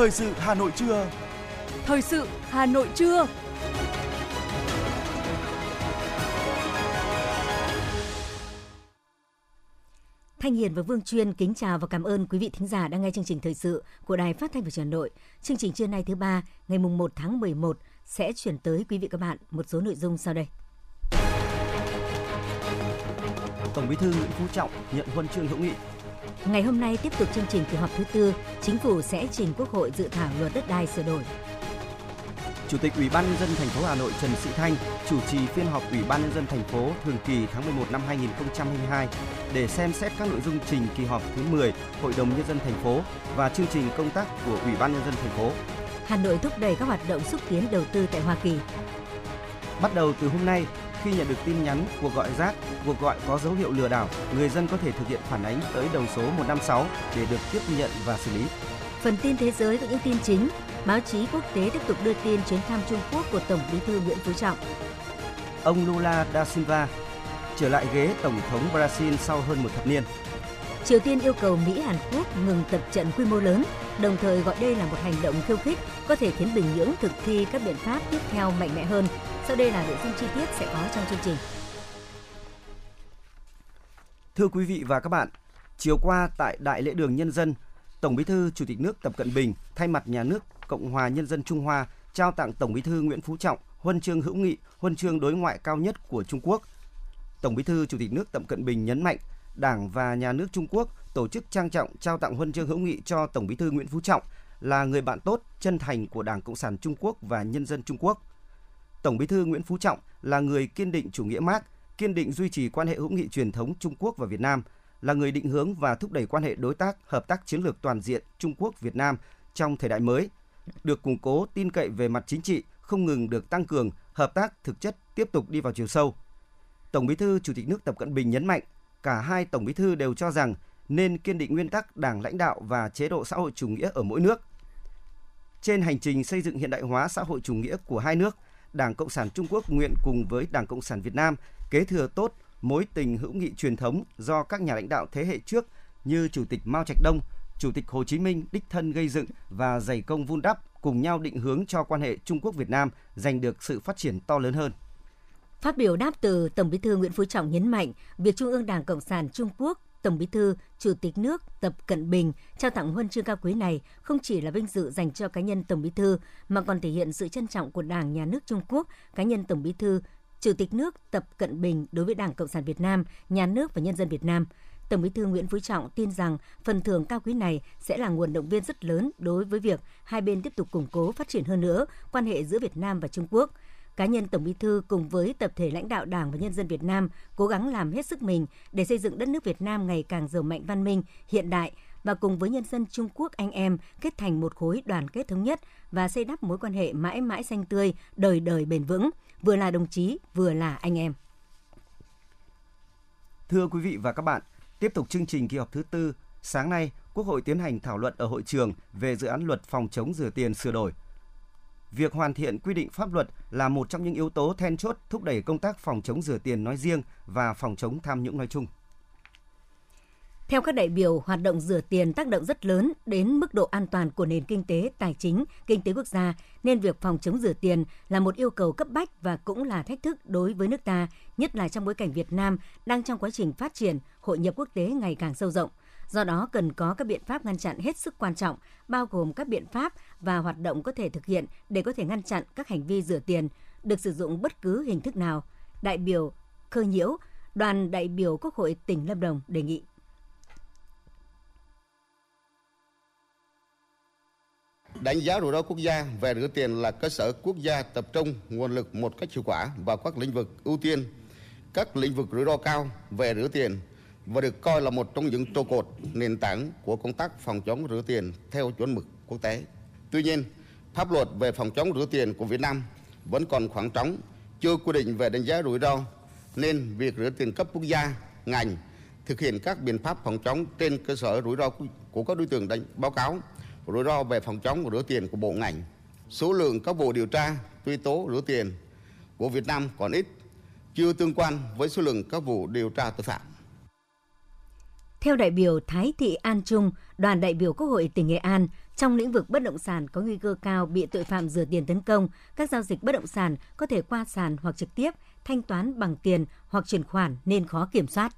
Thời sự Hà Nội trưa. Thời sự Hà Nội trưa. Thanh Hiền và Vương Chuyên kính chào và cảm ơn quý vị thính giả đang nghe chương trình thời sự của Đài Phát thanh và Truyền hình Hà Nội. Chương trình trưa nay thứ ba, ngày mùng 1 tháng 11 sẽ chuyển tới quý vị các bạn một số nội dung sau đây. Tổng Bí thư Nguyễn Phú Trọng nhận huân chương hữu nghị. Ngày hôm nay tiếp tục chương trình kỳ họp thứ tư, Chính phủ sẽ trình Quốc hội dự thảo luật đất đai sửa đổi. Chủ tịch Ủy ban nhân dân thành phố Hà Nội Trần Sĩ Thanh chủ trì phiên họp Ủy ban nhân dân thành phố thường kỳ tháng 11 năm 2022 để xem xét các nội dung trình kỳ họp thứ 10 Hội đồng nhân dân thành phố và chương trình công tác của Ủy ban nhân dân thành phố. Hà Nội thúc đẩy các hoạt động xúc tiến đầu tư tại Hoa Kỳ. Bắt đầu từ hôm nay, khi nhận được tin nhắn, cuộc gọi rác, cuộc gọi có dấu hiệu lừa đảo, người dân có thể thực hiện phản ánh tới đầu số 156 để được tiếp nhận và xử lý. Phần tin thế giới với những tin chính, báo chí quốc tế tiếp tục đưa tin chuyến thăm Trung Quốc của Tổng Bí thư Nguyễn Phú Trọng. Ông Lula da Silva trở lại ghế Tổng thống Brazil sau hơn một thập niên. Triều Tiên yêu cầu Mỹ Hàn Quốc ngừng tập trận quy mô lớn, đồng thời gọi đây là một hành động khiêu khích có thể khiến Bình Nhưỡng thực thi các biện pháp tiếp theo mạnh mẽ hơn. Sau đây là nội dung chi tiết sẽ có trong chương trình. Thưa quý vị và các bạn, chiều qua tại Đại lễ đường Nhân dân, Tổng Bí thư Chủ tịch nước Tập Cận Bình thay mặt nhà nước Cộng hòa Nhân dân Trung Hoa trao tặng Tổng Bí thư Nguyễn Phú Trọng huân chương hữu nghị, huân chương đối ngoại cao nhất của Trung Quốc. Tổng Bí thư Chủ tịch nước Tập Cận Bình nhấn mạnh, Đảng và nhà nước Trung Quốc tổ chức trang trọng trao tặng huân chương hữu nghị cho Tổng Bí thư Nguyễn Phú Trọng là người bạn tốt, chân thành của Đảng Cộng sản Trung Quốc và nhân dân Trung Quốc. Tổng Bí thư Nguyễn Phú Trọng là người kiên định chủ nghĩa Mác, kiên định duy trì quan hệ hữu nghị truyền thống Trung Quốc và Việt Nam, là người định hướng và thúc đẩy quan hệ đối tác, hợp tác chiến lược toàn diện Trung Quốc Việt Nam trong thời đại mới, được củng cố tin cậy về mặt chính trị, không ngừng được tăng cường, hợp tác thực chất tiếp tục đi vào chiều sâu. Tổng Bí thư Chủ tịch nước Tập Cận Bình nhấn mạnh, cả hai tổng bí thư đều cho rằng nên kiên định nguyên tắc Đảng lãnh đạo và chế độ xã hội chủ nghĩa ở mỗi nước. Trên hành trình xây dựng hiện đại hóa xã hội chủ nghĩa của hai nước, Đảng Cộng sản Trung Quốc nguyện cùng với Đảng Cộng sản Việt Nam kế thừa tốt mối tình hữu nghị truyền thống do các nhà lãnh đạo thế hệ trước như Chủ tịch Mao Trạch Đông, Chủ tịch Hồ Chí Minh đích thân gây dựng và dày công vun đắp cùng nhau định hướng cho quan hệ Trung Quốc Việt Nam giành được sự phát triển to lớn hơn. Phát biểu đáp từ Tổng Bí thư Nguyễn Phú Trọng nhấn mạnh, việc Trung ương Đảng Cộng sản Trung Quốc Tổng Bí thư, Chủ tịch nước Tập Cận Bình trao tặng huân chương cao quý này không chỉ là vinh dự dành cho cá nhân Tổng Bí thư mà còn thể hiện sự trân trọng của Đảng, Nhà nước Trung Quốc, cá nhân Tổng Bí thư, Chủ tịch nước Tập Cận Bình đối với Đảng Cộng sản Việt Nam, Nhà nước và nhân dân Việt Nam. Tổng Bí thư Nguyễn Phú Trọng tin rằng phần thưởng cao quý này sẽ là nguồn động viên rất lớn đối với việc hai bên tiếp tục củng cố phát triển hơn nữa quan hệ giữa Việt Nam và Trung Quốc – cá nhân Tổng Bí thư cùng với tập thể lãnh đạo Đảng và nhân dân Việt Nam cố gắng làm hết sức mình để xây dựng đất nước Việt Nam ngày càng giàu mạnh văn minh, hiện đại và cùng với nhân dân Trung Quốc anh em kết thành một khối đoàn kết thống nhất và xây đắp mối quan hệ mãi mãi xanh tươi, đời đời bền vững, vừa là đồng chí, vừa là anh em. Thưa quý vị và các bạn, tiếp tục chương trình kỳ họp thứ tư, sáng nay Quốc hội tiến hành thảo luận ở hội trường về dự án luật phòng chống rửa tiền sửa đổi việc hoàn thiện quy định pháp luật là một trong những yếu tố then chốt thúc đẩy công tác phòng chống rửa tiền nói riêng và phòng chống tham nhũng nói chung. Theo các đại biểu, hoạt động rửa tiền tác động rất lớn đến mức độ an toàn của nền kinh tế, tài chính, kinh tế quốc gia, nên việc phòng chống rửa tiền là một yêu cầu cấp bách và cũng là thách thức đối với nước ta, nhất là trong bối cảnh Việt Nam đang trong quá trình phát triển, hội nhập quốc tế ngày càng sâu rộng. Do đó cần có các biện pháp ngăn chặn hết sức quan trọng, bao gồm các biện pháp và hoạt động có thể thực hiện để có thể ngăn chặn các hành vi rửa tiền được sử dụng bất cứ hình thức nào. Đại biểu Khơ Nhiễu, đoàn đại biểu Quốc hội tỉnh Lâm Đồng đề nghị. Đánh giá rủi ro quốc gia về rửa tiền là cơ sở quốc gia tập trung nguồn lực một cách hiệu quả vào các lĩnh vực ưu tiên, các lĩnh vực rủi ro cao về rửa tiền và được coi là một trong những trụ cột nền tảng của công tác phòng chống rửa tiền theo chuẩn mực quốc tế. Tuy nhiên, pháp luật về phòng chống rửa tiền của Việt Nam vẫn còn khoảng trống, chưa quy định về đánh giá rủi ro, nên việc rửa tiền cấp quốc gia, ngành thực hiện các biện pháp phòng chống trên cơ sở rủi ro của các đối tượng đánh báo cáo rủi ro về phòng chống rửa tiền của bộ ngành. Số lượng các vụ điều tra, truy tố rửa tiền của Việt Nam còn ít, chưa tương quan với số lượng các vụ điều tra tội phạm. Theo đại biểu Thái Thị An Trung, đoàn đại biểu Quốc hội tỉnh Nghệ An, Trong lĩnh vực bất động sản có nguy cơ cao bị tội phạm rửa tiền tấn công, các giao dịch bất động sản có thể qua sàn hoặc trực tiếp, thanh toán bằng tiền hoặc chuyển khoản nên khó kiểm soát.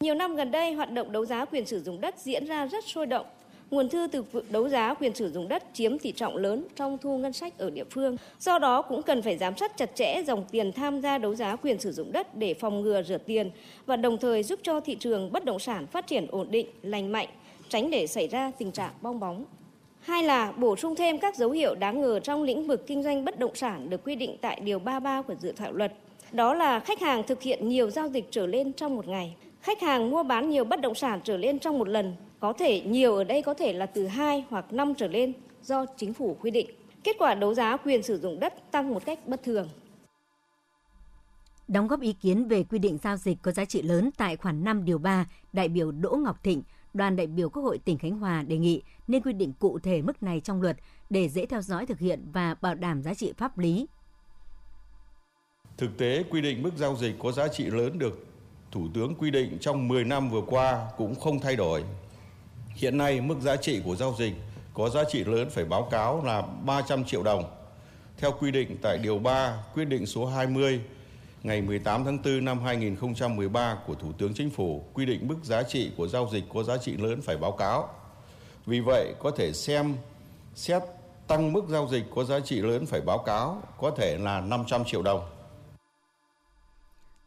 Nhiều năm gần đây, hoạt động đấu giá quyền sử dụng đất diễn ra rất sôi động. Nguồn thư từ đấu giá quyền sử dụng đất chiếm tỷ trọng lớn trong thu ngân sách ở địa phương. Do đó cũng cần phải giám sát chặt chẽ dòng tiền tham gia đấu giá quyền sử dụng đất để phòng ngừa rửa tiền và đồng thời giúp cho thị trường bất động sản phát triển ổn định, lành mạnh, tránh để xảy ra tình trạng bong bóng. Hai là bổ sung thêm các dấu hiệu đáng ngờ trong lĩnh vực kinh doanh bất động sản được quy định tại Điều 33 của dự thảo luật. Đó là khách hàng thực hiện nhiều giao dịch trở lên trong một ngày. Khách hàng mua bán nhiều bất động sản trở lên trong một lần, có thể nhiều ở đây có thể là từ 2 hoặc 5 trở lên do chính phủ quy định. Kết quả đấu giá quyền sử dụng đất tăng một cách bất thường. Đóng góp ý kiến về quy định giao dịch có giá trị lớn tại khoản 5 điều 3, đại biểu Đỗ Ngọc Thịnh, đoàn đại biểu Quốc hội tỉnh Khánh Hòa đề nghị nên quy định cụ thể mức này trong luật để dễ theo dõi thực hiện và bảo đảm giá trị pháp lý. Thực tế, quy định mức giao dịch có giá trị lớn được Thủ tướng quy định trong 10 năm vừa qua cũng không thay đổi. Hiện nay, mức giá trị của giao dịch có giá trị lớn phải báo cáo là 300 triệu đồng. Theo quy định tại Điều 3 quyết định số 20 ngày 18 tháng 4 năm 2013 của Thủ tướng Chính phủ quy định mức giá trị của giao dịch có giá trị lớn phải báo cáo. Vì vậy, có thể xem, xét tăng mức giao dịch có giá trị lớn phải báo cáo có thể là 500 triệu đồng.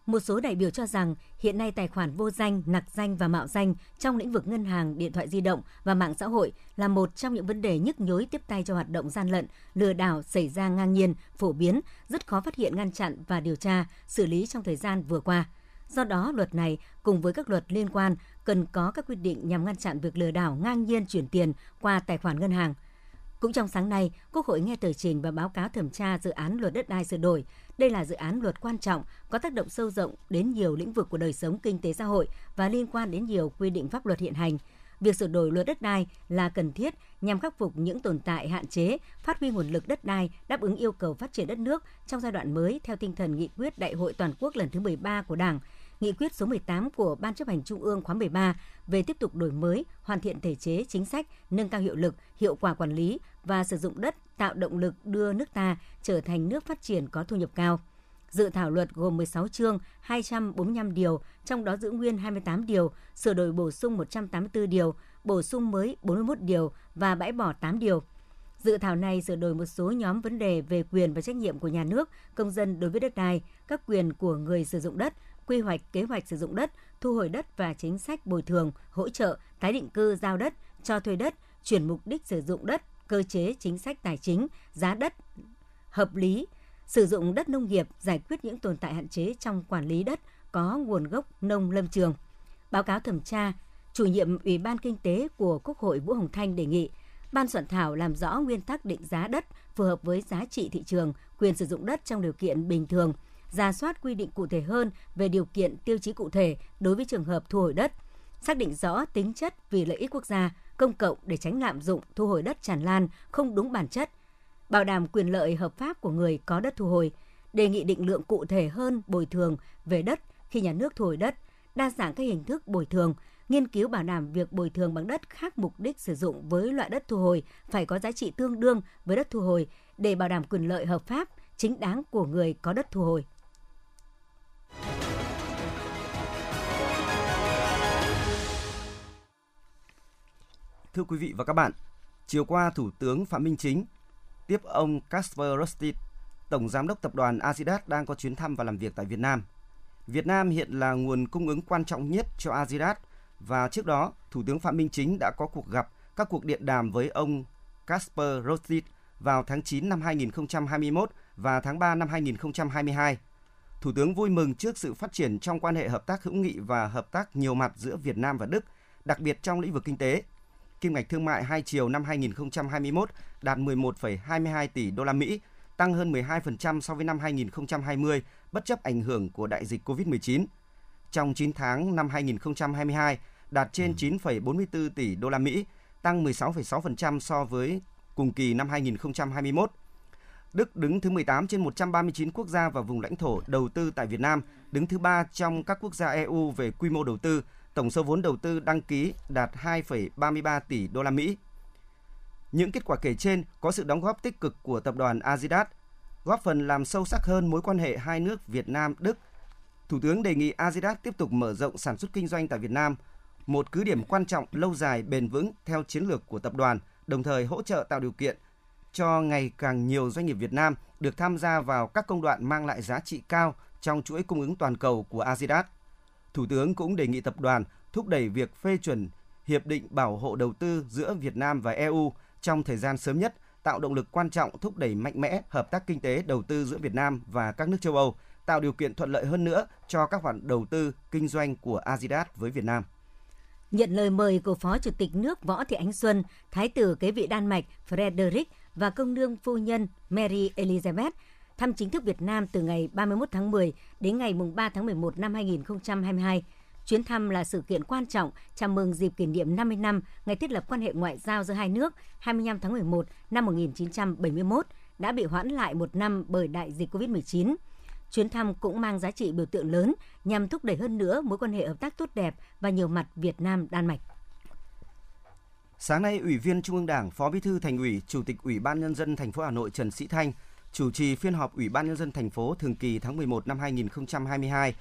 Một số đại biểu cho rằng hiện nay tài khoản vô danh, nặc danh và mạo danh trong lĩnh vực ngân hàng, điện thoại di động và mạng xã hội là một trong những vấn đề nhức nhối tiếp tay cho hoạt động gian lận, lừa đảo xảy ra ngang nhiên, phổ biến, rất khó phát hiện ngăn chặn và điều tra, xử lý trong thời gian vừa qua. Do đó, luật này cùng với các luật liên quan cần có các quy định nhằm ngăn chặn việc lừa đảo ngang nhiên chuyển tiền qua tài khoản ngân hàng – cũng trong sáng nay, Quốc hội nghe tờ trình và báo cáo thẩm tra dự án luật đất đai sửa đổi. Đây là dự án luật quan trọng, có tác động sâu rộng đến nhiều lĩnh vực của đời sống kinh tế xã hội và liên quan đến nhiều quy định pháp luật hiện hành. Việc sửa đổi luật đất đai là cần thiết nhằm khắc phục những tồn tại hạn chế, phát huy nguồn lực đất đai đáp ứng yêu cầu phát triển đất nước trong giai đoạn mới theo tinh thần nghị quyết Đại hội toàn quốc lần thứ 13 của Đảng – Nghị quyết số 18 của Ban chấp hành Trung ương khóa 13 về tiếp tục đổi mới, hoàn thiện thể chế, chính sách, nâng cao hiệu lực, hiệu quả quản lý và sử dụng đất tạo động lực đưa nước ta trở thành nước phát triển có thu nhập cao. Dự thảo luật gồm 16 chương, 245 điều, trong đó giữ nguyên 28 điều, sửa đổi bổ sung 184 điều, bổ sung mới 41 điều và bãi bỏ 8 điều. Dự thảo này sửa đổi một số nhóm vấn đề về quyền và trách nhiệm của nhà nước, công dân đối với đất đai, các quyền của người sử dụng đất, quy hoạch kế hoạch sử dụng đất, thu hồi đất và chính sách bồi thường, hỗ trợ, tái định cư giao đất, cho thuê đất, chuyển mục đích sử dụng đất, cơ chế chính sách tài chính, giá đất hợp lý, sử dụng đất nông nghiệp, giải quyết những tồn tại hạn chế trong quản lý đất có nguồn gốc nông lâm trường. Báo cáo thẩm tra, chủ nhiệm Ủy ban Kinh tế của Quốc hội Vũ Hồng Thanh đề nghị Ban soạn thảo làm rõ nguyên tắc định giá đất phù hợp với giá trị thị trường, quyền sử dụng đất trong điều kiện bình thường – ra soát quy định cụ thể hơn về điều kiện tiêu chí cụ thể đối với trường hợp thu hồi đất, xác định rõ tính chất vì lợi ích quốc gia, công cộng để tránh lạm dụng thu hồi đất tràn lan không đúng bản chất, bảo đảm quyền lợi hợp pháp của người có đất thu hồi, đề nghị định lượng cụ thể hơn bồi thường về đất khi nhà nước thu hồi đất, đa dạng các hình thức bồi thường, nghiên cứu bảo đảm việc bồi thường bằng đất khác mục đích sử dụng với loại đất thu hồi phải có giá trị tương đương với đất thu hồi để bảo đảm quyền lợi hợp pháp, chính đáng của người có đất thu hồi. Thưa quý vị và các bạn, chiều qua Thủ tướng Phạm Minh Chính tiếp ông Kasper Rustit, Tổng Giám đốc Tập đoàn azidat đang có chuyến thăm và làm việc tại Việt Nam. Việt Nam hiện là nguồn cung ứng quan trọng nhất cho azidat và trước đó, Thủ tướng Phạm Minh Chính đã có cuộc gặp các cuộc điện đàm với ông Kasper Rostit vào tháng 9 năm 2021 và tháng 3 năm 2022. Thủ tướng vui mừng trước sự phát triển trong quan hệ hợp tác hữu nghị và hợp tác nhiều mặt giữa Việt Nam và Đức, đặc biệt trong lĩnh vực kinh tế – kim ngạch thương mại hai chiều năm 2021 đạt 11,22 tỷ đô la Mỹ, tăng hơn 12% so với năm 2020 bất chấp ảnh hưởng của đại dịch Covid-19. Trong 9 tháng năm 2022 đạt trên 9,44 ừ. tỷ đô la Mỹ, tăng 16,6% so với cùng kỳ năm 2021. Đức đứng thứ 18 trên 139 quốc gia và vùng lãnh thổ đầu tư tại Việt Nam, đứng thứ 3 trong các quốc gia EU về quy mô đầu tư Tổng số vốn đầu tư đăng ký đạt 2,33 tỷ đô la Mỹ. Những kết quả kể trên có sự đóng góp tích cực của tập đoàn Azidat góp phần làm sâu sắc hơn mối quan hệ hai nước Việt Nam Đức. Thủ tướng đề nghị Azidat tiếp tục mở rộng sản xuất kinh doanh tại Việt Nam, một cứ điểm quan trọng lâu dài bền vững theo chiến lược của tập đoàn, đồng thời hỗ trợ tạo điều kiện cho ngày càng nhiều doanh nghiệp Việt Nam được tham gia vào các công đoạn mang lại giá trị cao trong chuỗi cung ứng toàn cầu của Azidat. Thủ tướng cũng đề nghị tập đoàn thúc đẩy việc phê chuẩn hiệp định bảo hộ đầu tư giữa Việt Nam và EU trong thời gian sớm nhất, tạo động lực quan trọng thúc đẩy mạnh mẽ hợp tác kinh tế đầu tư giữa Việt Nam và các nước châu Âu, tạo điều kiện thuận lợi hơn nữa cho các khoản đầu tư kinh doanh của Adidas với Việt Nam. Nhận lời mời của Phó Chủ tịch nước Võ Thị Ánh Xuân, Thái tử kế vị Đan Mạch Frederick và công nương phu nhân Mary Elizabeth thăm chính thức Việt Nam từ ngày 31 tháng 10 đến ngày 3 tháng 11 năm 2022. Chuyến thăm là sự kiện quan trọng chào mừng dịp kỷ niệm 50 năm ngày thiết lập quan hệ ngoại giao giữa hai nước 25 tháng 11 năm 1971 đã bị hoãn lại một năm bởi đại dịch COVID-19. Chuyến thăm cũng mang giá trị biểu tượng lớn nhằm thúc đẩy hơn nữa mối quan hệ hợp tác tốt đẹp và nhiều mặt Việt Nam Đan Mạch. Sáng nay, Ủy viên Trung ương Đảng, Phó Bí thư Thành ủy, Chủ tịch Ủy ban nhân dân thành phố Hà Nội Trần Sĩ Thanh chủ trì phiên họp Ủy ban nhân dân thành phố thường kỳ tháng 11 năm 2022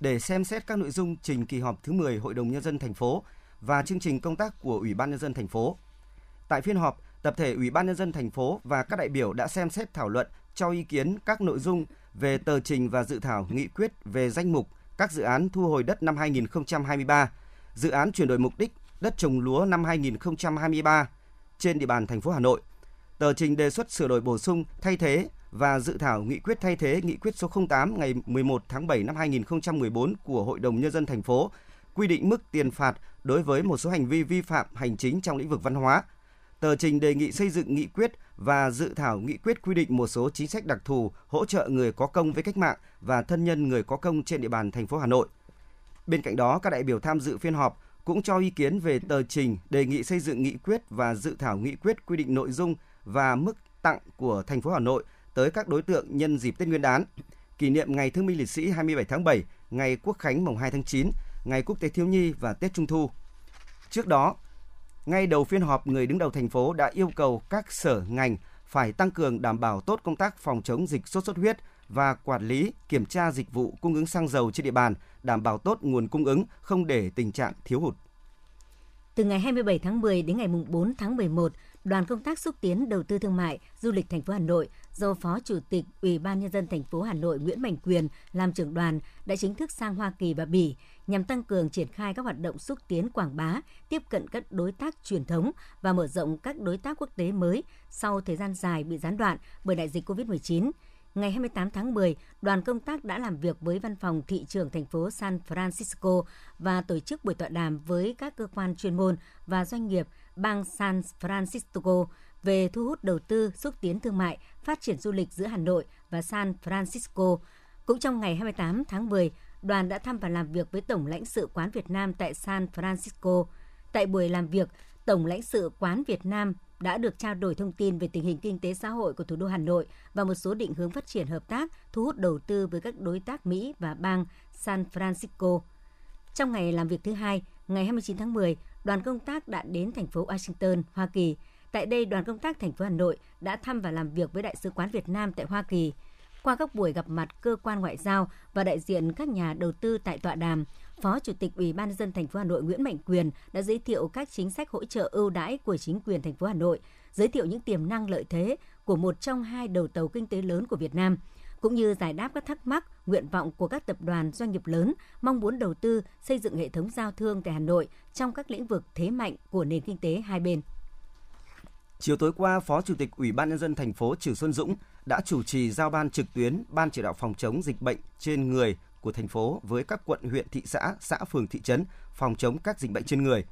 để xem xét các nội dung trình kỳ họp thứ 10 Hội đồng nhân dân thành phố và chương trình công tác của Ủy ban nhân dân thành phố. Tại phiên họp, tập thể Ủy ban nhân dân thành phố và các đại biểu đã xem xét thảo luận cho ý kiến các nội dung về tờ trình và dự thảo nghị quyết về danh mục các dự án thu hồi đất năm 2023, dự án chuyển đổi mục đích đất trồng lúa năm 2023 trên địa bàn thành phố Hà Nội. Tờ trình đề xuất sửa đổi bổ sung, thay thế và dự thảo nghị quyết thay thế nghị quyết số 08 ngày 11 tháng 7 năm 2014 của Hội đồng nhân dân thành phố quy định mức tiền phạt đối với một số hành vi vi phạm hành chính trong lĩnh vực văn hóa. Tờ trình đề nghị xây dựng nghị quyết và dự thảo nghị quyết quy định một số chính sách đặc thù hỗ trợ người có công với cách mạng và thân nhân người có công trên địa bàn thành phố Hà Nội. Bên cạnh đó, các đại biểu tham dự phiên họp cũng cho ý kiến về tờ trình đề nghị xây dựng nghị quyết và dự thảo nghị quyết quy định nội dung và mức tặng của thành phố Hà Nội tới các đối tượng nhân dịp Tết Nguyên đán, kỷ niệm Ngày Thương binh Liệt sĩ 27 tháng 7, Ngày Quốc khánh mùng 2 tháng 9, Ngày Quốc tế Thiếu nhi và Tết Trung thu. Trước đó, ngay đầu phiên họp, người đứng đầu thành phố đã yêu cầu các sở ngành phải tăng cường đảm bảo tốt công tác phòng chống dịch sốt xuất huyết và quản lý, kiểm tra dịch vụ cung ứng xăng dầu trên địa bàn, đảm bảo tốt nguồn cung ứng, không để tình trạng thiếu hụt. Từ ngày 27 tháng 10 đến ngày 4 tháng 11, đoàn công tác xúc tiến đầu tư thương mại, du lịch thành phố Hà Nội do Phó Chủ tịch Ủy ban nhân dân thành phố Hà Nội Nguyễn Mạnh Quyền làm trưởng đoàn đã chính thức sang Hoa Kỳ và Bỉ nhằm tăng cường triển khai các hoạt động xúc tiến quảng bá, tiếp cận các đối tác truyền thống và mở rộng các đối tác quốc tế mới sau thời gian dài bị gián đoạn bởi đại dịch COVID-19 ngày 28 tháng 10, đoàn công tác đã làm việc với văn phòng thị trường thành phố San Francisco và tổ chức buổi tọa đàm với các cơ quan chuyên môn và doanh nghiệp bang San Francisco về thu hút đầu tư, xúc tiến thương mại, phát triển du lịch giữa Hà Nội và San Francisco. Cũng trong ngày 28 tháng 10, đoàn đã thăm và làm việc với Tổng lãnh sự quán Việt Nam tại San Francisco. Tại buổi làm việc, Tổng lãnh sự quán Việt Nam đã được trao đổi thông tin về tình hình kinh tế xã hội của thủ đô Hà Nội và một số định hướng phát triển hợp tác, thu hút đầu tư với các đối tác Mỹ và bang San Francisco. Trong ngày làm việc thứ hai, ngày 29 tháng 10, đoàn công tác đã đến thành phố Washington, Hoa Kỳ. Tại đây, đoàn công tác thành phố Hà Nội đã thăm và làm việc với Đại sứ quán Việt Nam tại Hoa Kỳ. Qua các buổi gặp mặt cơ quan ngoại giao và đại diện các nhà đầu tư tại tọa đàm, Phó Chủ tịch Ủy ban nhân dân thành phố Hà Nội Nguyễn Mạnh Quyền đã giới thiệu các chính sách hỗ trợ ưu đãi của chính quyền thành phố Hà Nội, giới thiệu những tiềm năng lợi thế của một trong hai đầu tàu kinh tế lớn của Việt Nam, cũng như giải đáp các thắc mắc, nguyện vọng của các tập đoàn doanh nghiệp lớn mong muốn đầu tư xây dựng hệ thống giao thương tại Hà Nội trong các lĩnh vực thế mạnh của nền kinh tế hai bên. Chiều tối qua, Phó Chủ tịch Ủy ban nhân dân thành phố Trử Xuân Dũng đã chủ trì giao ban trực tuyến Ban chỉ đạo phòng chống dịch bệnh trên người của thành phố với các quận, huyện, thị xã, xã phường, thị trấn phòng chống các dịch bệnh trên người.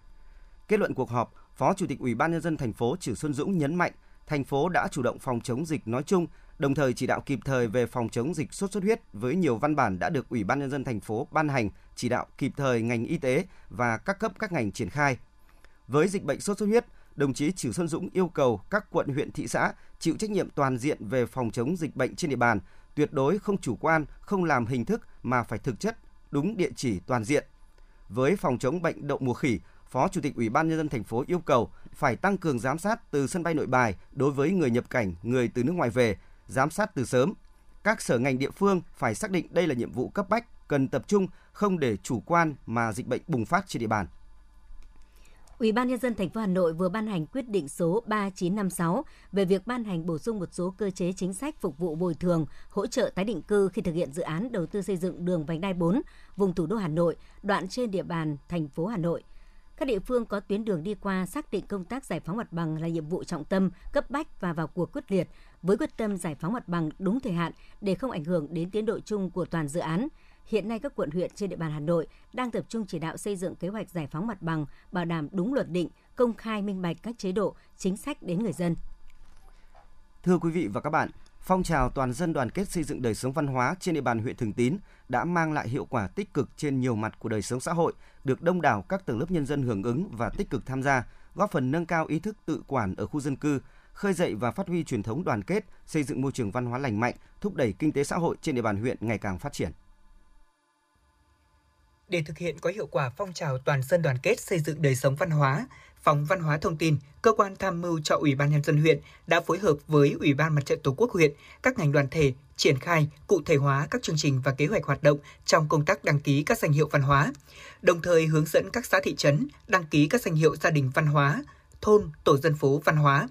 Kết luận cuộc họp, Phó Chủ tịch Ủy ban nhân dân thành phố Trử Xuân Dũng nhấn mạnh, thành phố đã chủ động phòng chống dịch nói chung, đồng thời chỉ đạo kịp thời về phòng chống dịch sốt xuất huyết với nhiều văn bản đã được Ủy ban nhân dân thành phố ban hành, chỉ đạo kịp thời ngành y tế và các cấp các ngành triển khai. Với dịch bệnh sốt xuất huyết, đồng chí Trử Xuân Dũng yêu cầu các quận huyện thị xã chịu trách nhiệm toàn diện về phòng chống dịch bệnh trên địa bàn, tuyệt đối không chủ quan, không làm hình thức mà phải thực chất, đúng địa chỉ toàn diện. Với phòng chống bệnh đậu mùa khỉ, Phó Chủ tịch Ủy ban nhân dân thành phố yêu cầu phải tăng cường giám sát từ sân bay Nội Bài đối với người nhập cảnh, người từ nước ngoài về, giám sát từ sớm. Các sở ngành địa phương phải xác định đây là nhiệm vụ cấp bách, cần tập trung không để chủ quan mà dịch bệnh bùng phát trên địa bàn. Ủy ban nhân dân thành phố Hà Nội vừa ban hành quyết định số 3956 về việc ban hành bổ sung một số cơ chế chính sách phục vụ bồi thường, hỗ trợ tái định cư khi thực hiện dự án đầu tư xây dựng đường vành đai 4 vùng thủ đô Hà Nội, đoạn trên địa bàn thành phố Hà Nội. Các địa phương có tuyến đường đi qua xác định công tác giải phóng mặt bằng là nhiệm vụ trọng tâm, cấp bách và vào cuộc quyết liệt với quyết tâm giải phóng mặt bằng đúng thời hạn để không ảnh hưởng đến tiến độ chung của toàn dự án. Hiện nay các quận huyện trên địa bàn Hà Nội đang tập trung chỉ đạo xây dựng kế hoạch giải phóng mặt bằng, bảo đảm đúng luật định, công khai minh bạch các chế độ, chính sách đến người dân. Thưa quý vị và các bạn, phong trào toàn dân đoàn kết xây dựng đời sống văn hóa trên địa bàn huyện Thường Tín đã mang lại hiệu quả tích cực trên nhiều mặt của đời sống xã hội, được đông đảo các tầng lớp nhân dân hưởng ứng và tích cực tham gia, góp phần nâng cao ý thức tự quản ở khu dân cư, khơi dậy và phát huy truyền thống đoàn kết, xây dựng môi trường văn hóa lành mạnh, thúc đẩy kinh tế xã hội trên địa bàn huyện ngày càng phát triển. Để thực hiện có hiệu quả phong trào toàn dân đoàn kết xây dựng đời sống văn hóa, Phòng Văn hóa Thông tin, cơ quan tham mưu cho Ủy ban nhân dân huyện đã phối hợp với Ủy ban Mặt trận Tổ quốc huyện, các ngành đoàn thể triển khai cụ thể hóa các chương trình và kế hoạch hoạt động trong công tác đăng ký các danh hiệu văn hóa, đồng thời hướng dẫn các xã thị trấn đăng ký các danh hiệu gia đình văn hóa, thôn, tổ dân phố văn hóa.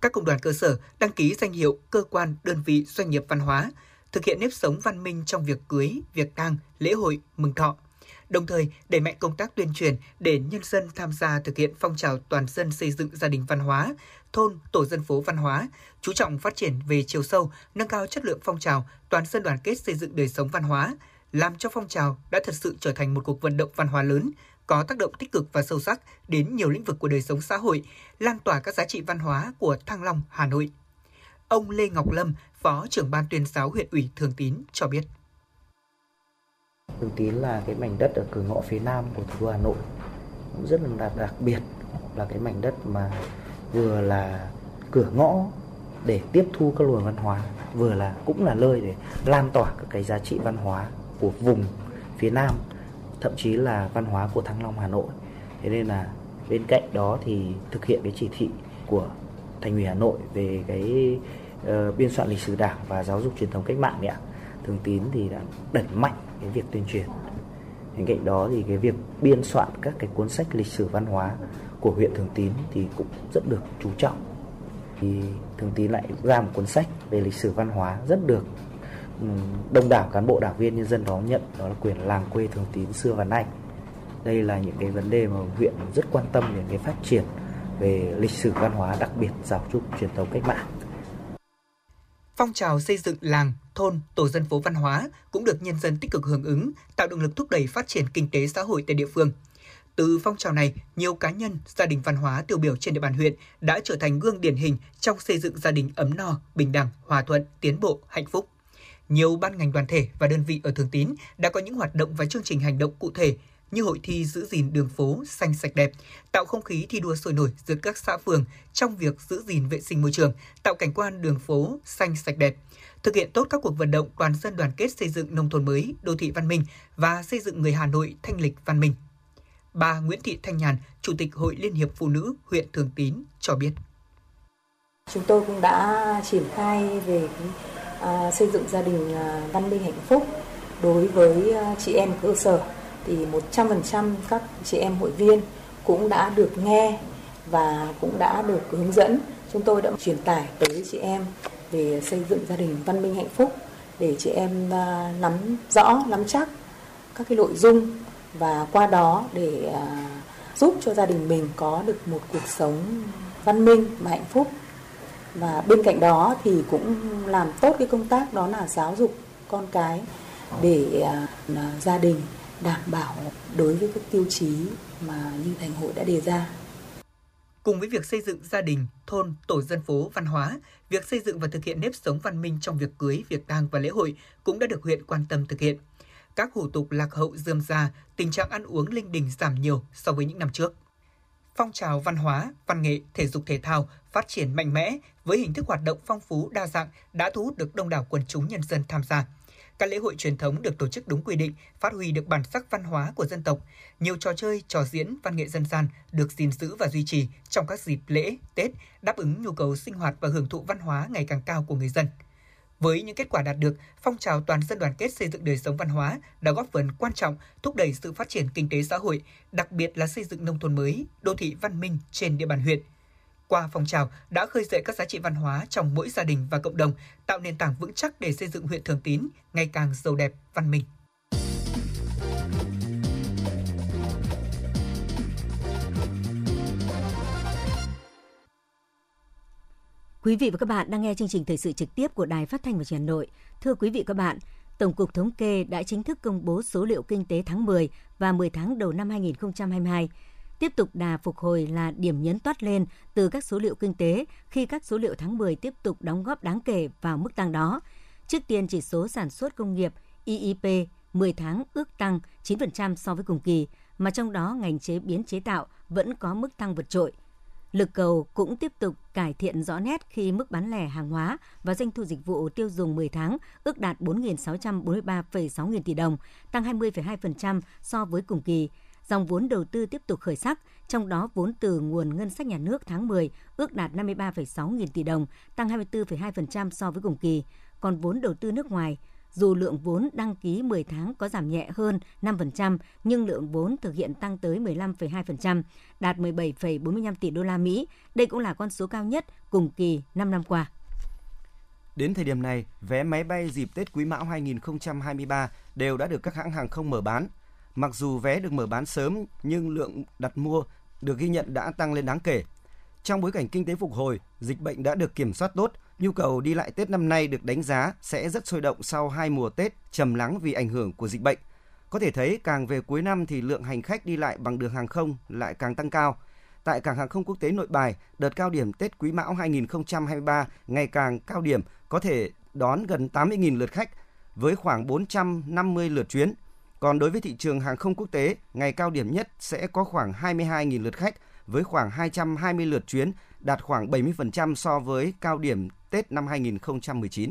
Các công đoàn cơ sở đăng ký danh hiệu cơ quan, đơn vị, doanh nghiệp văn hóa, thực hiện nếp sống văn minh trong việc cưới, việc tang, lễ hội, mừng thọ – đồng thời đẩy mạnh công tác tuyên truyền để nhân dân tham gia thực hiện phong trào toàn dân xây dựng gia đình văn hóa, thôn, tổ dân phố văn hóa, chú trọng phát triển về chiều sâu, nâng cao chất lượng phong trào toàn dân đoàn kết xây dựng đời sống văn hóa, làm cho phong trào đã thật sự trở thành một cuộc vận động văn hóa lớn, có tác động tích cực và sâu sắc đến nhiều lĩnh vực của đời sống xã hội, lan tỏa các giá trị văn hóa của Thăng Long, Hà Nội. Ông Lê Ngọc Lâm, Phó trưởng ban tuyên giáo huyện ủy Thường Tín cho biết. Thường Tín là cái mảnh đất ở cửa ngõ phía nam của thủ đô Hà Nội. Cũng rất là đặc, đặc biệt là cái mảnh đất mà vừa là cửa ngõ để tiếp thu các luồng văn hóa vừa là cũng là nơi để lan tỏa các cái giá trị văn hóa của vùng phía nam thậm chí là văn hóa của Thăng Long Hà Nội. Thế nên là bên cạnh đó thì thực hiện cái chỉ thị của thành ủy Hà Nội về cái uh, biên soạn lịch sử đảng và giáo dục truyền thống cách mạng ạ thường tín thì đã đẩy mạnh cái việc tuyên truyền. Bên cạnh đó thì cái việc biên soạn các cái cuốn sách lịch sử văn hóa của huyện thường tín thì cũng rất được chú trọng. Thì thường tín lại ra một cuốn sách về lịch sử văn hóa rất được đông đảo cán bộ đảng viên nhân dân đón nhận đó là quyền làng quê thường tín xưa và nay. Đây là những cái vấn đề mà huyện rất quan tâm đến cái phát triển về lịch sử văn hóa đặc biệt giáo dục truyền thống cách mạng. Phong trào xây dựng làng, thôn, tổ dân phố văn hóa cũng được nhân dân tích cực hưởng ứng, tạo động lực thúc đẩy phát triển kinh tế xã hội tại địa phương. Từ phong trào này, nhiều cá nhân, gia đình văn hóa tiêu biểu trên địa bàn huyện đã trở thành gương điển hình trong xây dựng gia đình ấm no, bình đẳng, hòa thuận, tiến bộ, hạnh phúc. Nhiều ban ngành đoàn thể và đơn vị ở Thường Tín đã có những hoạt động và chương trình hành động cụ thể như hội thi giữ gìn đường phố xanh sạch đẹp, tạo không khí thi đua sôi nổi giữa các xã phường trong việc giữ gìn vệ sinh môi trường, tạo cảnh quan đường phố xanh sạch đẹp, thực hiện tốt các cuộc vận động toàn dân đoàn kết xây dựng nông thôn mới, đô thị văn minh và xây dựng người Hà Nội thanh lịch văn minh. Bà Nguyễn Thị Thanh Nhàn, Chủ tịch Hội Liên hiệp Phụ nữ huyện Thường Tín cho biết. Chúng tôi cũng đã triển khai về à, xây dựng gia đình à, văn minh hạnh phúc đối với à, chị em cơ sở thì 100% các chị em hội viên cũng đã được nghe và cũng đã được hướng dẫn. Chúng tôi đã truyền tải tới chị em về xây dựng gia đình văn minh hạnh phúc để chị em à, nắm rõ, nắm chắc các cái nội dung và qua đó để à, giúp cho gia đình mình có được một cuộc sống văn minh và hạnh phúc. Và bên cạnh đó thì cũng làm tốt cái công tác đó là giáo dục con cái để à, gia đình đảm bảo đối với các tiêu chí mà như thành hội đã đề ra. Cùng với việc xây dựng gia đình, thôn, tổ dân phố văn hóa, việc xây dựng và thực hiện nếp sống văn minh trong việc cưới, việc tang và lễ hội cũng đã được huyện quan tâm thực hiện. Các hủ tục lạc hậu dườm già, tình trạng ăn uống linh đình giảm nhiều so với những năm trước. Phong trào văn hóa, văn nghệ, thể dục thể thao phát triển mạnh mẽ với hình thức hoạt động phong phú đa dạng đã thu hút được đông đảo quần chúng nhân dân tham gia các lễ hội truyền thống được tổ chức đúng quy định, phát huy được bản sắc văn hóa của dân tộc. Nhiều trò chơi, trò diễn, văn nghệ dân gian được gìn giữ và duy trì trong các dịp lễ, Tết, đáp ứng nhu cầu sinh hoạt và hưởng thụ văn hóa ngày càng cao của người dân. Với những kết quả đạt được, phong trào toàn dân đoàn kết xây dựng đời sống văn hóa đã góp phần quan trọng thúc đẩy sự phát triển kinh tế xã hội, đặc biệt là xây dựng nông thôn mới, đô thị văn minh trên địa bàn huyện. Qua phong trào đã khơi dậy các giá trị văn hóa trong mỗi gia đình và cộng đồng, tạo nền tảng vững chắc để xây dựng huyện Thường Tín ngày càng giàu đẹp, văn minh. Quý vị và các bạn đang nghe chương trình thời sự trực tiếp của Đài Phát thanh và Truyền hình Hà Nội. Thưa quý vị và các bạn, Tổng cục Thống kê đã chính thức công bố số liệu kinh tế tháng 10 và 10 tháng đầu năm 2022. Tiếp tục đà phục hồi là điểm nhấn toát lên từ các số liệu kinh tế khi các số liệu tháng 10 tiếp tục đóng góp đáng kể vào mức tăng đó. Trước tiên chỉ số sản xuất công nghiệp IIP 10 tháng ước tăng 9% so với cùng kỳ, mà trong đó ngành chế biến chế tạo vẫn có mức tăng vượt trội – Lực cầu cũng tiếp tục cải thiện rõ nét khi mức bán lẻ hàng hóa và doanh thu dịch vụ tiêu dùng 10 tháng ước đạt 4.643,6 nghìn tỷ đồng, tăng 20,2% so với cùng kỳ. Dòng vốn đầu tư tiếp tục khởi sắc, trong đó vốn từ nguồn ngân sách nhà nước tháng 10 ước đạt 53,6 nghìn tỷ đồng, tăng 24,2% so với cùng kỳ. Còn vốn đầu tư nước ngoài dù lượng vốn đăng ký 10 tháng có giảm nhẹ hơn 5%, nhưng lượng vốn thực hiện tăng tới 15,2%, đạt 17,45 tỷ đô la Mỹ. Đây cũng là con số cao nhất cùng kỳ 5 năm qua. Đến thời điểm này, vé máy bay dịp Tết Quý Mão 2023 đều đã được các hãng hàng không mở bán. Mặc dù vé được mở bán sớm, nhưng lượng đặt mua được ghi nhận đã tăng lên đáng kể. Trong bối cảnh kinh tế phục hồi, dịch bệnh đã được kiểm soát tốt, nhu cầu đi lại Tết năm nay được đánh giá sẽ rất sôi động sau hai mùa Tết trầm lắng vì ảnh hưởng của dịch bệnh. Có thể thấy càng về cuối năm thì lượng hành khách đi lại bằng đường hàng không lại càng tăng cao. Tại cảng hàng không quốc tế Nội Bài, đợt cao điểm Tết Quý Mão 2023 ngày càng cao điểm có thể đón gần 80.000 lượt khách với khoảng 450 lượt chuyến. Còn đối với thị trường hàng không quốc tế, ngày cao điểm nhất sẽ có khoảng 22.000 lượt khách với khoảng 220 lượt chuyến, đạt khoảng 70% so với cao điểm Tết năm 2019.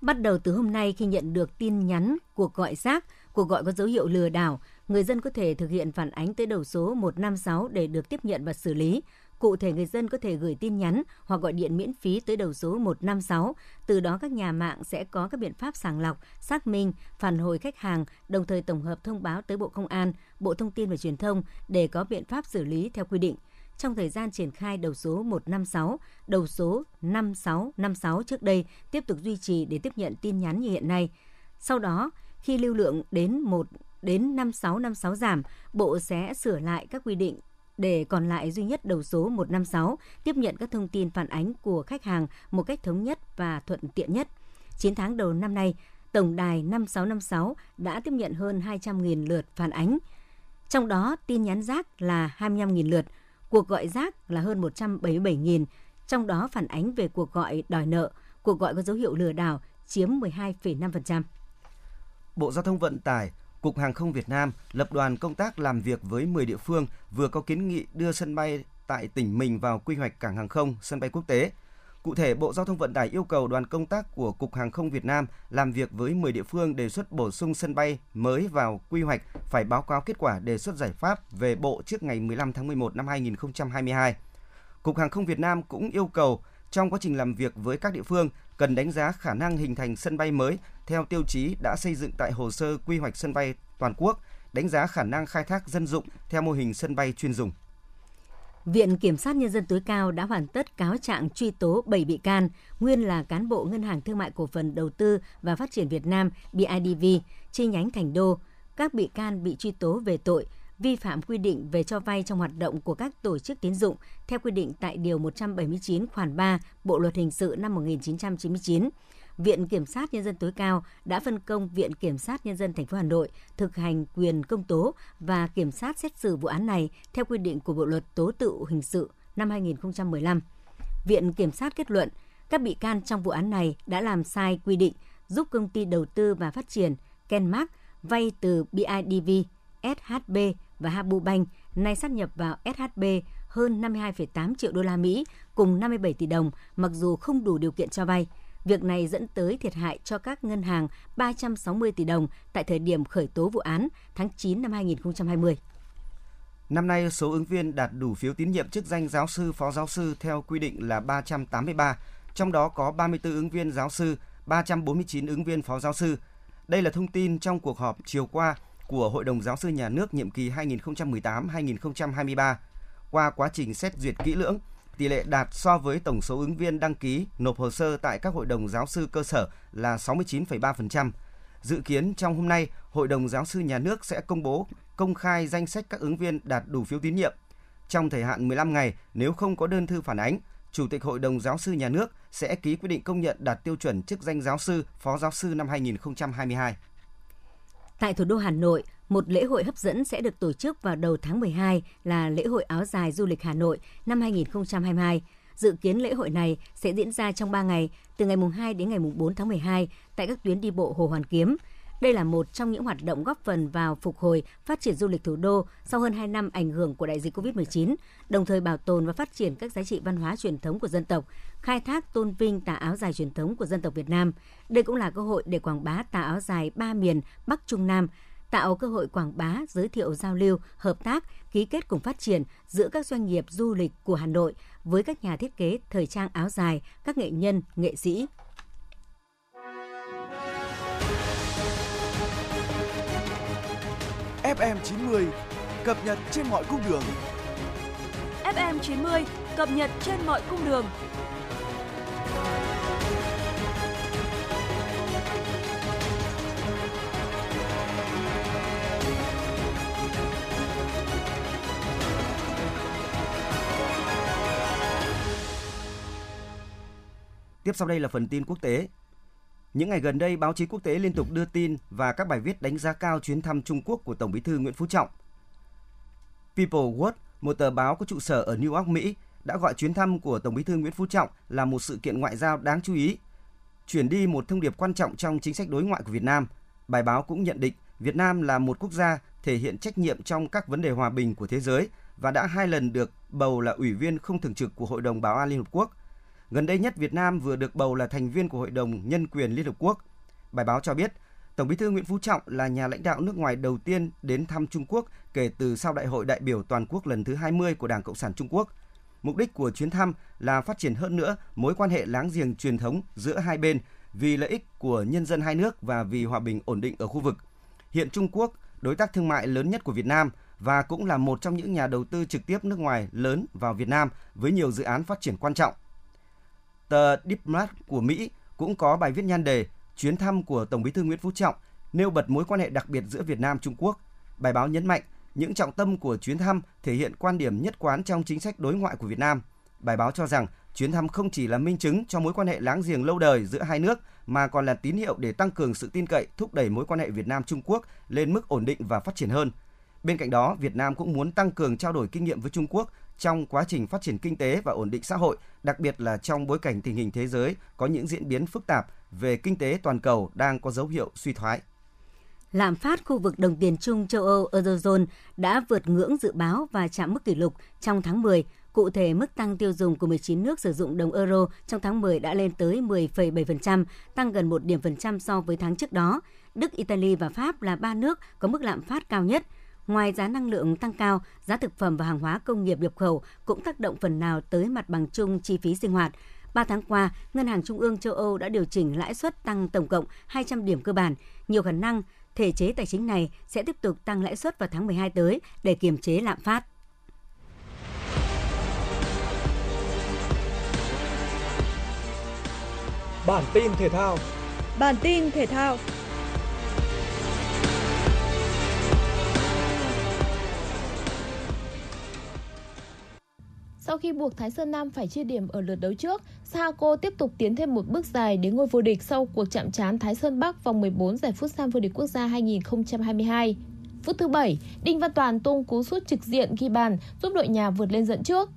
Bắt đầu từ hôm nay khi nhận được tin nhắn, cuộc gọi rác, cuộc gọi có dấu hiệu lừa đảo, người dân có thể thực hiện phản ánh tới đầu số 156 để được tiếp nhận và xử lý. Cụ thể người dân có thể gửi tin nhắn hoặc gọi điện miễn phí tới đầu số 156. Từ đó các nhà mạng sẽ có các biện pháp sàng lọc, xác minh, phản hồi khách hàng, đồng thời tổng hợp thông báo tới Bộ Công an, Bộ Thông tin và Truyền thông để có biện pháp xử lý theo quy định. Trong thời gian triển khai đầu số 156, đầu số 5656 trước đây tiếp tục duy trì để tiếp nhận tin nhắn như hiện nay. Sau đó, khi lưu lượng đến 1 đến 5656 giảm, Bộ sẽ sửa lại các quy định để còn lại duy nhất đầu số 156 tiếp nhận các thông tin phản ánh của khách hàng một cách thống nhất và thuận tiện nhất. 9 tháng đầu năm nay, Tổng đài 5656 đã tiếp nhận hơn 200.000 lượt phản ánh. Trong đó, tin nhắn rác là 25.000 lượt, cuộc gọi rác là hơn 177.000, trong đó phản ánh về cuộc gọi đòi nợ, cuộc gọi có dấu hiệu lừa đảo chiếm 12,5%. Bộ Giao thông Vận tải Cục Hàng không Việt Nam lập đoàn công tác làm việc với 10 địa phương vừa có kiến nghị đưa sân bay tại tỉnh mình vào quy hoạch cảng hàng không, sân bay quốc tế. Cụ thể, Bộ Giao thông Vận tải yêu cầu đoàn công tác của Cục Hàng không Việt Nam làm việc với 10 địa phương đề xuất bổ sung sân bay mới vào quy hoạch phải báo cáo kết quả đề xuất giải pháp về Bộ trước ngày 15 tháng 11 năm 2022. Cục Hàng không Việt Nam cũng yêu cầu trong quá trình làm việc với các địa phương cần đánh giá khả năng hình thành sân bay mới theo tiêu chí đã xây dựng tại hồ sơ quy hoạch sân bay toàn quốc, đánh giá khả năng khai thác dân dụng theo mô hình sân bay chuyên dùng. Viện Kiểm sát Nhân dân tối cao đã hoàn tất cáo trạng truy tố 7 bị can, nguyên là cán bộ Ngân hàng Thương mại Cổ phần Đầu tư và Phát triển Việt Nam BIDV, chi nhánh Thành Đô. Các bị can bị truy tố về tội vi phạm quy định về cho vay trong hoạt động của các tổ chức tín dụng theo quy định tại Điều 179 khoản 3 Bộ Luật Hình sự năm 1999. Viện Kiểm sát Nhân dân tối cao đã phân công Viện Kiểm sát Nhân dân thành phố Hà Nội thực hành quyền công tố và kiểm sát xét xử vụ án này theo quy định của Bộ luật tố tụng hình sự năm 2015. Viện Kiểm sát kết luận các bị can trong vụ án này đã làm sai quy định giúp công ty đầu tư và phát triển Kenmark vay từ BIDV, SHB và Habu Bank nay sát nhập vào SHB hơn 52,8 triệu đô la Mỹ cùng 57 tỷ đồng mặc dù không đủ điều kiện cho vay. Việc này dẫn tới thiệt hại cho các ngân hàng 360 tỷ đồng tại thời điểm khởi tố vụ án tháng 9 năm 2020. Năm nay, số ứng viên đạt đủ phiếu tín nhiệm chức danh giáo sư, phó giáo sư theo quy định là 383, trong đó có 34 ứng viên giáo sư, 349 ứng viên phó giáo sư. Đây là thông tin trong cuộc họp chiều qua của Hội đồng Giáo sư Nhà nước nhiệm kỳ 2018-2023. Qua quá trình xét duyệt kỹ lưỡng, tỷ lệ đạt so với tổng số ứng viên đăng ký nộp hồ sơ tại các hội đồng giáo sư cơ sở là 69,3%. Dự kiến trong hôm nay, Hội đồng Giáo sư Nhà nước sẽ công bố công khai danh sách các ứng viên đạt đủ phiếu tín nhiệm. Trong thời hạn 15 ngày, nếu không có đơn thư phản ánh, Chủ tịch Hội đồng Giáo sư Nhà nước sẽ ký quyết định công nhận đạt tiêu chuẩn chức danh giáo sư, phó giáo sư năm 2022. Tại thủ đô Hà Nội, một lễ hội hấp dẫn sẽ được tổ chức vào đầu tháng 12 là lễ hội áo dài du lịch Hà Nội năm 2022. Dự kiến lễ hội này sẽ diễn ra trong 3 ngày, từ ngày mùng 2 đến ngày mùng 4 tháng 12 tại các tuyến đi bộ Hồ Hoàn Kiếm. Đây là một trong những hoạt động góp phần vào phục hồi, phát triển du lịch thủ đô sau hơn 2 năm ảnh hưởng của đại dịch COVID-19, đồng thời bảo tồn và phát triển các giá trị văn hóa truyền thống của dân tộc, khai thác tôn vinh tà áo dài truyền thống của dân tộc Việt Nam. Đây cũng là cơ hội để quảng bá tà áo dài ba miền Bắc Trung Nam, tạo cơ hội quảng bá, giới thiệu giao lưu, hợp tác, ký kết cùng phát triển giữa các doanh nghiệp du lịch của Hà Nội với các nhà thiết kế thời trang áo dài, các nghệ nhân, nghệ sĩ. FM 90 cập nhật trên mọi cung đường. FM 90 cập nhật trên mọi cung đường. Tiếp sau đây là phần tin quốc tế. Những ngày gần đây, báo chí quốc tế liên tục đưa tin và các bài viết đánh giá cao chuyến thăm Trung Quốc của Tổng Bí thư Nguyễn Phú Trọng. People Watch, một tờ báo có trụ sở ở New York, Mỹ, đã gọi chuyến thăm của Tổng Bí thư Nguyễn Phú Trọng là một sự kiện ngoại giao đáng chú ý, chuyển đi một thông điệp quan trọng trong chính sách đối ngoại của Việt Nam. Bài báo cũng nhận định Việt Nam là một quốc gia thể hiện trách nhiệm trong các vấn đề hòa bình của thế giới và đã hai lần được bầu là ủy viên không thường trực của Hội đồng Bảo an Liên Hợp Quốc. Gần đây nhất, Việt Nam vừa được bầu là thành viên của Hội đồng Nhân quyền Liên Hợp Quốc. Bài báo cho biết, Tổng Bí thư Nguyễn Phú Trọng là nhà lãnh đạo nước ngoài đầu tiên đến thăm Trung Quốc kể từ sau Đại hội đại biểu toàn quốc lần thứ 20 của Đảng Cộng sản Trung Quốc. Mục đích của chuyến thăm là phát triển hơn nữa mối quan hệ láng giềng truyền thống giữa hai bên vì lợi ích của nhân dân hai nước và vì hòa bình ổn định ở khu vực. Hiện Trung Quốc, đối tác thương mại lớn nhất của Việt Nam và cũng là một trong những nhà đầu tư trực tiếp nước ngoài lớn vào Việt Nam với nhiều dự án phát triển quan trọng. Tờ Diplomat của Mỹ cũng có bài viết nhan đề chuyến thăm của Tổng Bí thư Nguyễn Phú Trọng nêu bật mối quan hệ đặc biệt giữa Việt Nam Trung Quốc. Bài báo nhấn mạnh những trọng tâm của chuyến thăm thể hiện quan điểm nhất quán trong chính sách đối ngoại của Việt Nam. Bài báo cho rằng chuyến thăm không chỉ là minh chứng cho mối quan hệ láng giềng lâu đời giữa hai nước mà còn là tín hiệu để tăng cường sự tin cậy, thúc đẩy mối quan hệ Việt Nam Trung Quốc lên mức ổn định và phát triển hơn. Bên cạnh đó, Việt Nam cũng muốn tăng cường trao đổi kinh nghiệm với Trung Quốc trong quá trình phát triển kinh tế và ổn định xã hội, đặc biệt là trong bối cảnh tình hình thế giới có những diễn biến phức tạp về kinh tế toàn cầu đang có dấu hiệu suy thoái. Lạm phát khu vực đồng tiền chung châu Âu Eurozone đã vượt ngưỡng dự báo và chạm mức kỷ lục trong tháng 10. Cụ thể, mức tăng tiêu dùng của 19 nước sử dụng đồng euro trong tháng 10 đã lên tới 10,7%, tăng gần 1 điểm phần trăm so với tháng trước đó. Đức, Italy và Pháp là ba nước có mức lạm phát cao nhất – Ngoài giá năng lượng tăng cao, giá thực phẩm và hàng hóa công nghiệp nhập khẩu cũng tác động phần nào tới mặt bằng chung chi phí sinh hoạt. 3 tháng qua, Ngân hàng Trung ương châu Âu đã điều chỉnh lãi suất tăng tổng cộng 200 điểm cơ bản. Nhiều khả năng thể chế tài chính này sẽ tiếp tục tăng lãi suất vào tháng 12 tới để kiềm chế lạm phát. Bản tin thể thao Bản tin thể thao Sau khi buộc Thái Sơn Nam phải chia điểm ở lượt đấu trước, Sahako tiếp tục tiến thêm một bước dài đến ngôi vô địch sau cuộc chạm trán Thái Sơn Bắc vòng 14 giải phút sam vô địch quốc gia 2022. Phút thứ 7, Đinh Văn Toàn tung cú sút trực diện ghi bàn giúp đội nhà vượt lên dẫn trước.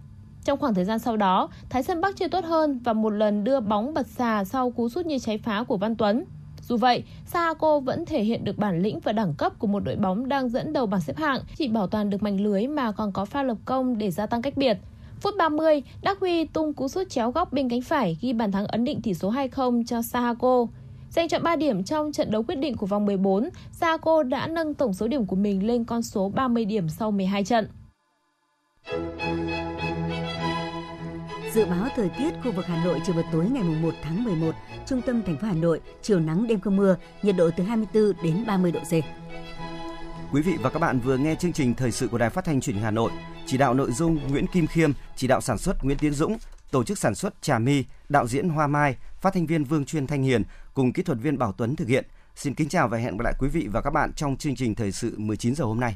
Trong khoảng thời gian sau đó, Thái Sơn Bắc chơi tốt hơn và một lần đưa bóng bật xà sau cú sút như cháy phá của Văn Tuấn. Dù vậy, Sahako vẫn thể hiện được bản lĩnh và đẳng cấp của một đội bóng đang dẫn đầu bảng xếp hạng, chỉ bảo toàn được mảnh lưới mà còn có pha lập công để gia tăng cách biệt. Phút 30, Đắc Huy tung cú sút chéo góc bên cánh phải ghi bàn thắng ấn định tỷ số 2-0 cho Sahako. Giành chọn 3 điểm trong trận đấu quyết định của vòng 14, Sahako đã nâng tổng số điểm của mình lên con số 30 điểm sau 12 trận. Dự báo thời tiết khu vực Hà Nội chiều và tối ngày 1 tháng 11, trung tâm thành phố Hà Nội, chiều nắng đêm không mưa, nhiệt độ từ 24 đến 30 độ C. Quý vị và các bạn vừa nghe chương trình thời sự của Đài Phát thanh Truyền hình Hà Nội, chỉ đạo nội dung Nguyễn Kim Khiêm, chỉ đạo sản xuất Nguyễn Tiến Dũng, tổ chức sản xuất Trà My, đạo diễn Hoa Mai, phát thanh viên Vương Chuyên Thanh Hiền cùng kỹ thuật viên Bảo Tuấn thực hiện. Xin kính chào và hẹn gặp lại quý vị và các bạn trong chương trình thời sự 19 giờ hôm nay.